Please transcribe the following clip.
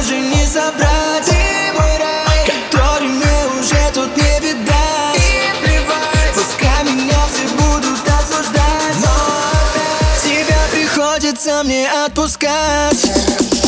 уже не забрать. И мой рай, который мне уже тут не видать. И плевать, пускай меня все будут осуждать. Но опять тебя приходится мне отпускать.